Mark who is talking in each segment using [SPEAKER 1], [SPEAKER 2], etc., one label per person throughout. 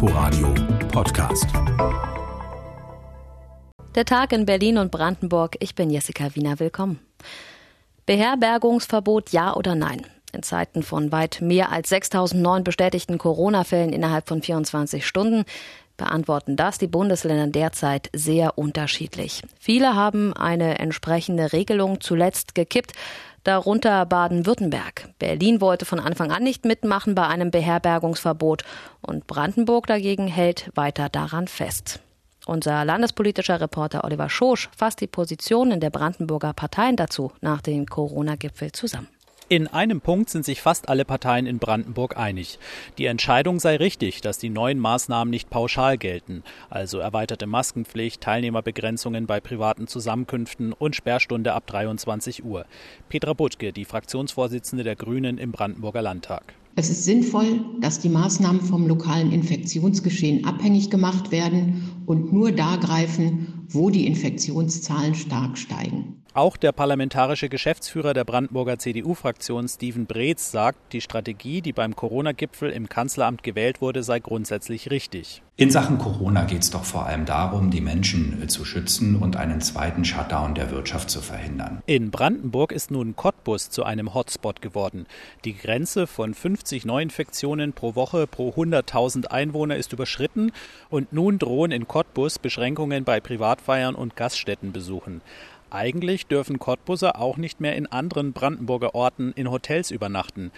[SPEAKER 1] Inforadio Podcast.
[SPEAKER 2] Der Tag in Berlin und Brandenburg. Ich bin Jessica Wiener. Willkommen. Beherbergungsverbot ja oder nein? In Zeiten von weit mehr als 6009 bestätigten Corona-Fällen innerhalb von 24 Stunden beantworten das die Bundesländer derzeit sehr unterschiedlich. Viele haben eine entsprechende Regelung zuletzt gekippt, darunter Baden-Württemberg. Berlin wollte von Anfang an nicht mitmachen bei einem Beherbergungsverbot und Brandenburg dagegen hält weiter daran fest. Unser landespolitischer Reporter Oliver Schosch fasst die Positionen der Brandenburger Parteien dazu nach dem Corona-Gipfel zusammen.
[SPEAKER 3] In einem Punkt sind sich fast alle Parteien in Brandenburg einig. Die Entscheidung sei richtig, dass die neuen Maßnahmen nicht pauschal gelten, also erweiterte Maskenpflicht, Teilnehmerbegrenzungen bei privaten Zusammenkünften und Sperrstunde ab 23 Uhr. Petra Butke, die Fraktionsvorsitzende der Grünen im Brandenburger Landtag.
[SPEAKER 4] Es ist sinnvoll, dass die Maßnahmen vom lokalen Infektionsgeschehen abhängig gemacht werden und nur da greifen, wo die Infektionszahlen stark steigen.
[SPEAKER 3] Auch der parlamentarische Geschäftsführer der Brandenburger CDU-Fraktion Steven Breetz sagt, die Strategie, die beim Corona-Gipfel im Kanzleramt gewählt wurde, sei grundsätzlich richtig.
[SPEAKER 5] In Sachen Corona geht es doch vor allem darum, die Menschen äh, zu schützen und einen zweiten Shutdown der Wirtschaft zu verhindern.
[SPEAKER 3] In Brandenburg ist nun Cottbus zu einem Hotspot geworden. Die Grenze von 50 Neuinfektionen pro Woche pro 100.000 Einwohner ist überschritten und nun drohen in Cottbus Beschränkungen bei Privatfeiern und Gaststättenbesuchen. Eigentlich dürfen Cottbuser auch nicht mehr in anderen Brandenburger Orten in Hotels übernachten.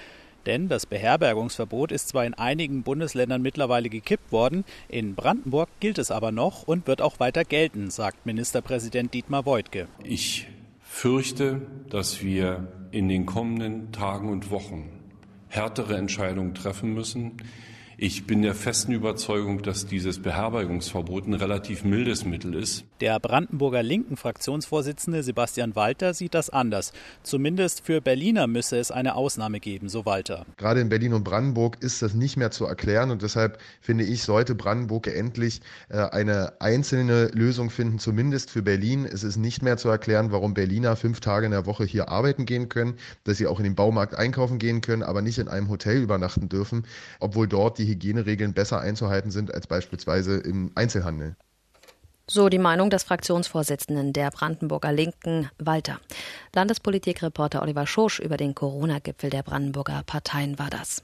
[SPEAKER 3] Denn das Beherbergungsverbot ist zwar in einigen Bundesländern mittlerweile gekippt worden, in Brandenburg gilt es aber noch und wird auch weiter gelten, sagt Ministerpräsident Dietmar Woidke.
[SPEAKER 6] Ich fürchte, dass wir in den kommenden Tagen und Wochen härtere Entscheidungen treffen müssen, ich bin der festen Überzeugung, dass dieses Beherbergungsverbot ein relativ mildes Mittel ist.
[SPEAKER 3] Der Brandenburger linken Fraktionsvorsitzende Sebastian Walter sieht das anders. Zumindest für Berliner müsse es eine Ausnahme geben, so Walter.
[SPEAKER 7] Gerade in Berlin und Brandenburg ist das nicht mehr zu erklären und deshalb finde ich, sollte Brandenburg endlich äh, eine einzelne Lösung finden, zumindest für Berlin. Es ist nicht mehr zu erklären, warum Berliner fünf Tage in der Woche hier arbeiten gehen können, dass sie auch in den Baumarkt einkaufen gehen können, aber nicht in einem Hotel übernachten dürfen, obwohl dort die Hygieneregeln besser einzuhalten sind als beispielsweise im Einzelhandel.
[SPEAKER 2] So die Meinung des Fraktionsvorsitzenden der Brandenburger Linken, Walter. Landespolitikreporter Oliver Schosch über den Corona-Gipfel der Brandenburger Parteien war das.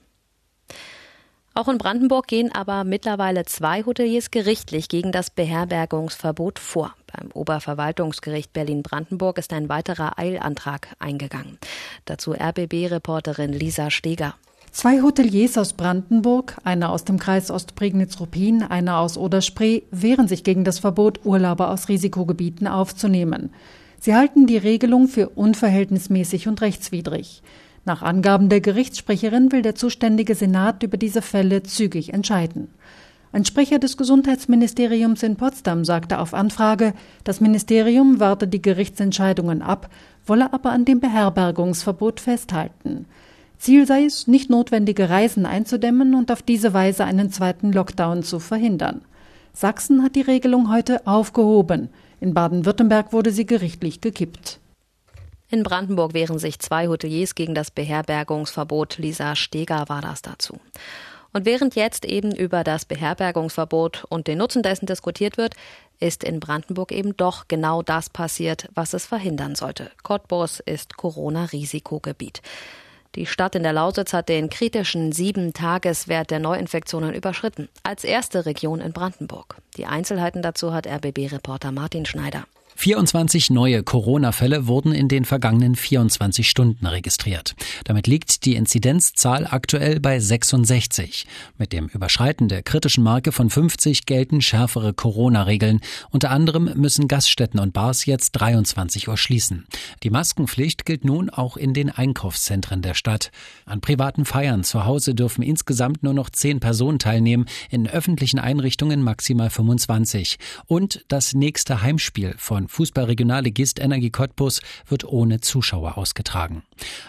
[SPEAKER 2] Auch in Brandenburg gehen aber mittlerweile zwei Hoteliers gerichtlich gegen das Beherbergungsverbot vor. Beim Oberverwaltungsgericht Berlin-Brandenburg ist ein weiterer Eilantrag eingegangen. Dazu RBB-Reporterin Lisa Steger.
[SPEAKER 8] Zwei Hoteliers aus Brandenburg, einer aus dem Kreis Ostprignitz-Ruppin, einer aus Oder-Spree, wehren sich gegen das Verbot, Urlauber aus Risikogebieten aufzunehmen. Sie halten die Regelung für unverhältnismäßig und rechtswidrig. Nach Angaben der Gerichtssprecherin will der zuständige Senat über diese Fälle zügig entscheiden. Ein Sprecher des Gesundheitsministeriums in Potsdam sagte auf Anfrage, das Ministerium warte die Gerichtsentscheidungen ab, wolle aber an dem Beherbergungsverbot festhalten. Ziel sei es, nicht notwendige Reisen einzudämmen und auf diese Weise einen zweiten Lockdown zu verhindern. Sachsen hat die Regelung heute aufgehoben. In Baden-Württemberg wurde sie gerichtlich gekippt.
[SPEAKER 2] In Brandenburg wehren sich zwei Hoteliers gegen das Beherbergungsverbot. Lisa Steger war das dazu. Und während jetzt eben über das Beherbergungsverbot und den Nutzen dessen diskutiert wird, ist in Brandenburg eben doch genau das passiert, was es verhindern sollte. Cottbus ist Corona-Risikogebiet. Die Stadt in der Lausitz hat den kritischen Sieben-Tages-Wert der Neuinfektionen überschritten. Als erste Region in Brandenburg. Die Einzelheiten dazu hat RBB-Reporter Martin Schneider.
[SPEAKER 9] 24 neue Corona-Fälle wurden in den vergangenen 24 Stunden registriert. Damit liegt die Inzidenzzahl aktuell bei 66. Mit dem Überschreiten der kritischen Marke von 50 gelten schärfere Corona-Regeln. Unter anderem müssen Gaststätten und Bars jetzt 23 Uhr schließen. Die Maskenpflicht gilt nun auch in den Einkaufszentren der Stadt. An privaten Feiern zu Hause dürfen insgesamt nur noch 10 Personen teilnehmen, in öffentlichen Einrichtungen maximal 25. Und das nächste Heimspiel von Fußballregionalligist Energie Cottbus wird ohne Zuschauer ausgetragen.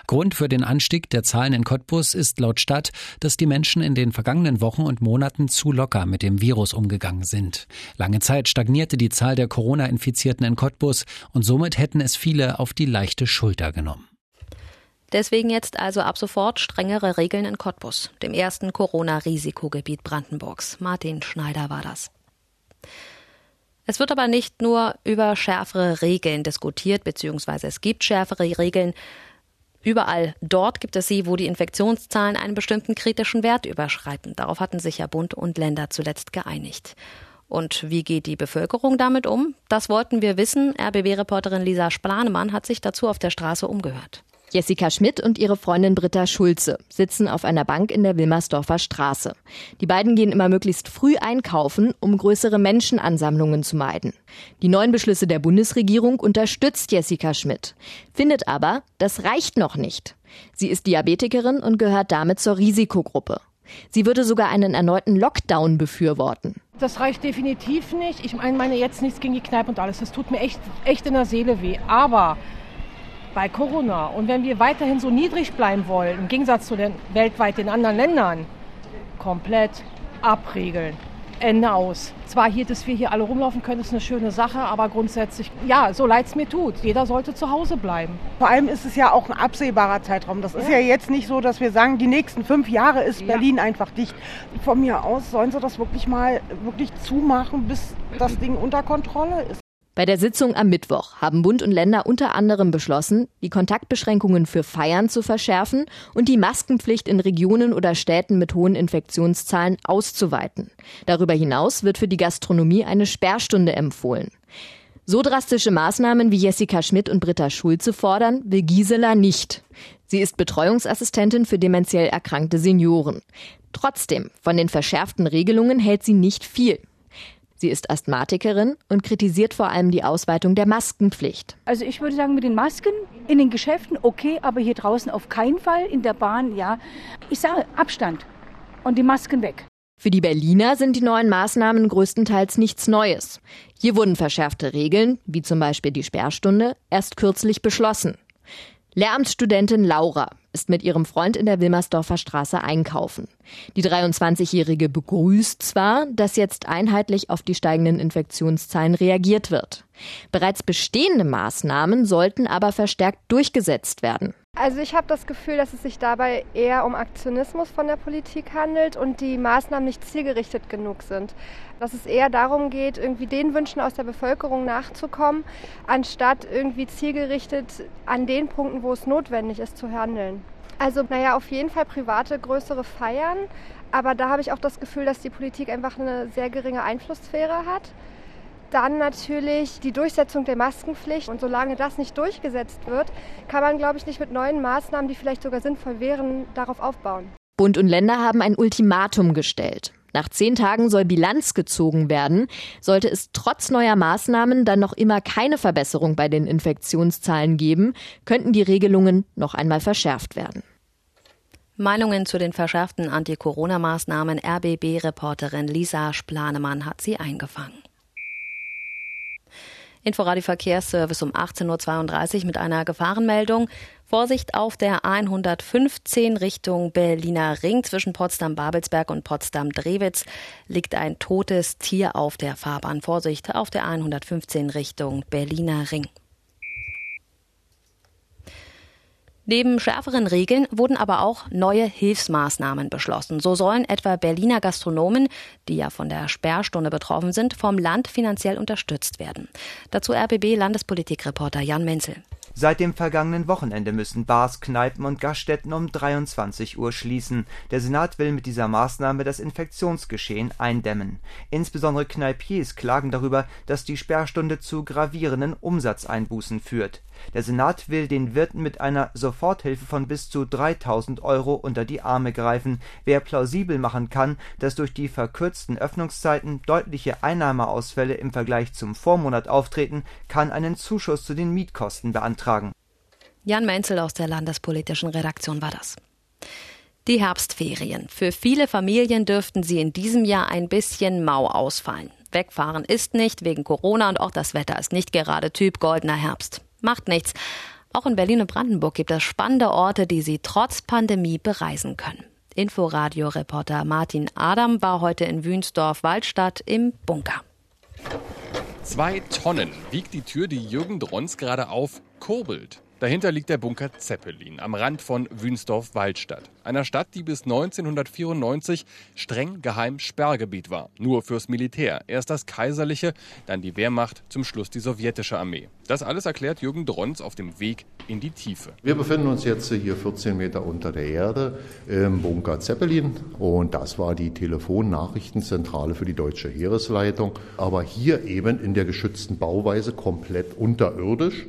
[SPEAKER 9] Grund für den Anstieg der Zahlen in Cottbus ist laut Stadt, dass die Menschen in den vergangenen Wochen und Monaten zu locker mit dem Virus umgegangen sind. Lange Zeit stagnierte die Zahl der Corona-Infizierten in Cottbus und somit hätten es viele auf die leichte Schulter genommen.
[SPEAKER 2] Deswegen jetzt also ab sofort strengere Regeln in Cottbus, dem ersten Corona-Risikogebiet Brandenburgs. Martin Schneider war das. Es wird aber nicht nur über schärfere Regeln diskutiert, beziehungsweise es gibt schärfere Regeln. Überall dort gibt es sie, wo die Infektionszahlen einen bestimmten kritischen Wert überschreiten. Darauf hatten sich ja Bund und Länder zuletzt geeinigt. Und wie geht die Bevölkerung damit um? Das wollten wir wissen. RBB-Reporterin Lisa Splanemann hat sich dazu auf der Straße umgehört.
[SPEAKER 10] Jessica Schmidt und ihre Freundin Britta Schulze sitzen auf einer Bank in der Wilmersdorfer Straße. Die beiden gehen immer möglichst früh einkaufen, um größere Menschenansammlungen zu meiden. Die neuen Beschlüsse der Bundesregierung unterstützt Jessica Schmidt, findet aber, das reicht noch nicht. Sie ist Diabetikerin und gehört damit zur Risikogruppe. Sie würde sogar einen erneuten Lockdown befürworten.
[SPEAKER 11] Das reicht definitiv nicht. Ich meine jetzt nichts gegen die Kneipe und alles. Das tut mir echt, echt in der Seele weh. Aber bei Corona. Und wenn wir weiterhin so niedrig bleiben wollen, im Gegensatz zu den weltweit den anderen Ländern, komplett abregeln. Ende aus. Zwar hier, dass wir hier alle rumlaufen können, ist eine schöne Sache, aber grundsätzlich, ja, so leid es mir tut. Jeder sollte zu Hause bleiben.
[SPEAKER 12] Vor allem ist es ja auch ein absehbarer Zeitraum. Das ja. ist ja jetzt nicht so, dass wir sagen, die nächsten fünf Jahre ist ja. Berlin einfach dicht. Von mir aus sollen sie das wirklich mal wirklich zumachen, bis das Ding unter Kontrolle ist.
[SPEAKER 10] Bei der Sitzung am Mittwoch haben Bund und Länder unter anderem beschlossen, die Kontaktbeschränkungen für Feiern zu verschärfen und die Maskenpflicht in Regionen oder Städten mit hohen Infektionszahlen auszuweiten. Darüber hinaus wird für die Gastronomie eine Sperrstunde empfohlen. So drastische Maßnahmen wie Jessica Schmidt und Britta Schulze fordern, will Gisela nicht. Sie ist Betreuungsassistentin für dementiell erkrankte Senioren. Trotzdem, von den verschärften Regelungen hält sie nicht viel. Sie ist Asthmatikerin und kritisiert vor allem die Ausweitung der Maskenpflicht.
[SPEAKER 13] Also ich würde sagen, mit den Masken in den Geschäften okay, aber hier draußen auf keinen Fall, in der Bahn ja. Ich sage Abstand und die Masken weg.
[SPEAKER 10] Für die Berliner sind die neuen Maßnahmen größtenteils nichts Neues. Hier wurden verschärfte Regeln, wie zum Beispiel die Sperrstunde, erst kürzlich beschlossen. Lehramtsstudentin Laura ist mit ihrem Freund in der Wilmersdorfer Straße einkaufen. Die 23-Jährige begrüßt zwar, dass jetzt einheitlich auf die steigenden Infektionszahlen reagiert wird. Bereits bestehende Maßnahmen sollten aber verstärkt durchgesetzt werden.
[SPEAKER 14] Also ich habe das Gefühl, dass es sich dabei eher um Aktionismus von der Politik handelt und die Maßnahmen nicht zielgerichtet genug sind. Dass es eher darum geht, irgendwie den Wünschen aus der Bevölkerung nachzukommen, anstatt irgendwie zielgerichtet an den Punkten, wo es notwendig ist, zu handeln. Also naja, auf jeden Fall private größere Feiern, aber da habe ich auch das Gefühl, dass die Politik einfach eine sehr geringe Einflusssphäre hat. Dann natürlich die Durchsetzung der Maskenpflicht. Und solange das nicht durchgesetzt wird, kann man, glaube ich, nicht mit neuen Maßnahmen, die vielleicht sogar sinnvoll wären, darauf aufbauen.
[SPEAKER 10] Bund und Länder haben ein Ultimatum gestellt. Nach zehn Tagen soll Bilanz gezogen werden. Sollte es trotz neuer Maßnahmen dann noch immer keine Verbesserung bei den Infektionszahlen geben, könnten die Regelungen noch einmal verschärft werden.
[SPEAKER 2] Meinungen zu den verschärften Anti-Corona-Maßnahmen RBB-Reporterin Lisa Splanemann hat sie eingefangen. Inforadio Verkehrsservice um 18.32 Uhr mit einer Gefahrenmeldung. Vorsicht auf der 115 Richtung Berliner Ring zwischen Potsdam-Babelsberg und Potsdam-Drewitz liegt ein totes Tier auf der Fahrbahn. Vorsicht auf der 115 Richtung Berliner Ring. Neben schärferen Regeln wurden aber auch neue Hilfsmaßnahmen beschlossen. So sollen etwa Berliner Gastronomen, die ja von der Sperrstunde betroffen sind, vom Land finanziell unterstützt werden. Dazu RBB Landespolitikreporter Jan Menzel.
[SPEAKER 15] Seit dem vergangenen Wochenende müssen Bars, Kneipen und Gaststätten um 23 Uhr schließen. Der Senat will mit dieser Maßnahme das Infektionsgeschehen eindämmen. Insbesondere Kneipiers klagen darüber, dass die Sperrstunde zu gravierenden Umsatzeinbußen führt. Der Senat will den Wirten mit einer Soforthilfe von bis zu 3000 Euro unter die Arme greifen. Wer plausibel machen kann, dass durch die verkürzten Öffnungszeiten deutliche Einnahmeausfälle im Vergleich zum Vormonat auftreten, kann einen Zuschuss zu den Mietkosten beantragen.
[SPEAKER 2] Jan Menzel aus der landespolitischen Redaktion war das. Die Herbstferien. Für viele Familien dürften sie in diesem Jahr ein bisschen mau ausfallen. Wegfahren ist nicht wegen Corona und auch das Wetter ist nicht gerade Typ goldener Herbst. Macht nichts. Auch in Berlin und Brandenburg gibt es spannende Orte, die Sie trotz Pandemie bereisen können. Inforadio-Reporter Martin Adam war heute in Wünsdorf-Waldstadt im Bunker.
[SPEAKER 16] Zwei Tonnen wiegt die Tür, die Jürgen Drons gerade auf kurbelt. Dahinter liegt der Bunker Zeppelin am Rand von Wünsdorf-Waldstadt. Einer Stadt, die bis 1994 streng geheim Sperrgebiet war. Nur fürs Militär. Erst das kaiserliche, dann die Wehrmacht, zum Schluss die sowjetische Armee. Das alles erklärt Jürgen Drons auf dem Weg in die Tiefe.
[SPEAKER 17] Wir befinden uns jetzt hier 14 Meter unter der Erde im Bunker Zeppelin. Und das war die Telefonnachrichtenzentrale für die deutsche Heeresleitung. Aber hier eben in der geschützten Bauweise komplett unterirdisch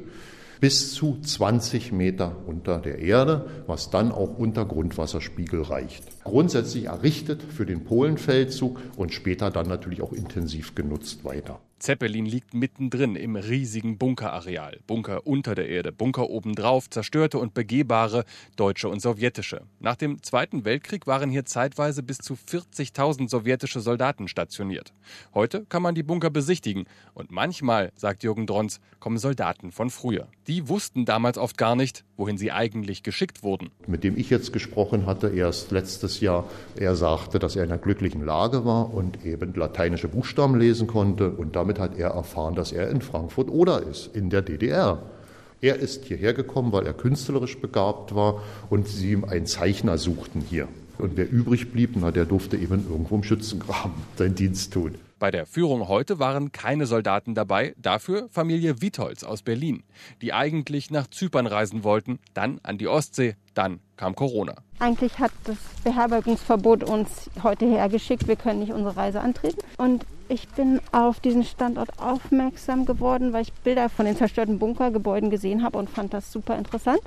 [SPEAKER 17] bis zu 20 Meter unter der Erde, was dann auch unter Grundwasserspiegel reicht. Grundsätzlich errichtet für den Polenfeldzug und später dann natürlich auch intensiv genutzt weiter.
[SPEAKER 16] Zeppelin liegt mittendrin im riesigen Bunkerareal. Bunker unter der Erde, Bunker obendrauf, zerstörte und begehbare deutsche und sowjetische. Nach dem Zweiten Weltkrieg waren hier zeitweise bis zu 40.000 sowjetische Soldaten stationiert. Heute kann man die Bunker besichtigen und manchmal, sagt Jürgen Drons, kommen Soldaten von früher. Die wussten damals oft gar nicht, wohin sie eigentlich geschickt wurden.
[SPEAKER 17] Mit dem ich jetzt gesprochen hatte, erst letztes Jahr, er sagte, dass er in einer glücklichen Lage war und eben lateinische Buchstaben lesen konnte und damit damit hat er erfahren, dass er in Frankfurt oder ist, in der DDR. Er ist hierher gekommen, weil er künstlerisch begabt war und sie ihm einen Zeichner suchten hier. Und wer übrig blieb, na, der durfte eben irgendwo im Schützengraben seinen Dienst tun.
[SPEAKER 16] Bei der Führung heute waren keine Soldaten dabei, dafür Familie Witholz aus Berlin, die eigentlich nach Zypern reisen wollten, dann an die Ostsee, dann kam Corona.
[SPEAKER 18] Eigentlich hat das Beherbergungsverbot uns heute hergeschickt, wir können nicht unsere Reise antreten. Und ich bin auf diesen Standort aufmerksam geworden, weil ich Bilder von den zerstörten Bunkergebäuden gesehen habe und fand das super interessant.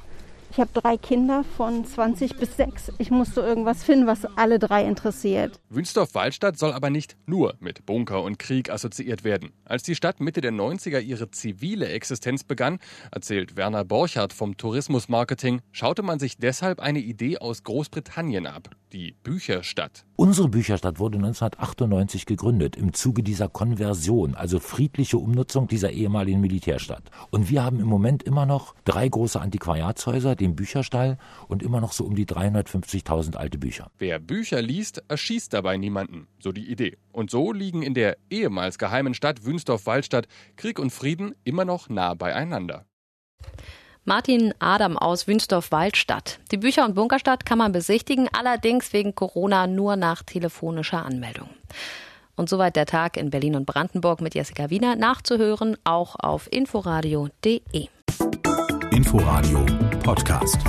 [SPEAKER 18] Ich habe drei Kinder von 20 bis 6. Ich musste irgendwas finden, was alle drei interessiert.
[SPEAKER 16] Wünsdorf-Waldstadt soll aber nicht nur mit Bunker und Krieg assoziiert werden. Als die Stadt Mitte der 90er ihre zivile Existenz begann, erzählt Werner Borchardt vom Tourismusmarketing, schaute man sich deshalb eine Idee aus Großbritannien ab, die Bücherstadt.
[SPEAKER 19] Unsere Bücherstadt wurde 1998 gegründet im Zuge dieser Konversion, also friedliche Umnutzung dieser ehemaligen Militärstadt. Und wir haben im Moment immer noch drei große Antiquariatshäuser, den Bücherstall und immer noch so um die 350.000 alte Bücher.
[SPEAKER 16] Wer Bücher liest, erschießt dabei niemanden, so die Idee. Und so liegen in der ehemals geheimen Stadt Wünsdorf-Waldstadt Krieg und Frieden immer noch nah beieinander.
[SPEAKER 2] Martin Adam aus Wünsdorf-Waldstadt. Die Bücher- und Bunkerstadt kann man besichtigen, allerdings wegen Corona nur nach telefonischer Anmeldung. Und soweit der Tag in Berlin und Brandenburg mit Jessica Wiener nachzuhören, auch auf inforadio.de.
[SPEAKER 1] Inforadio Podcast.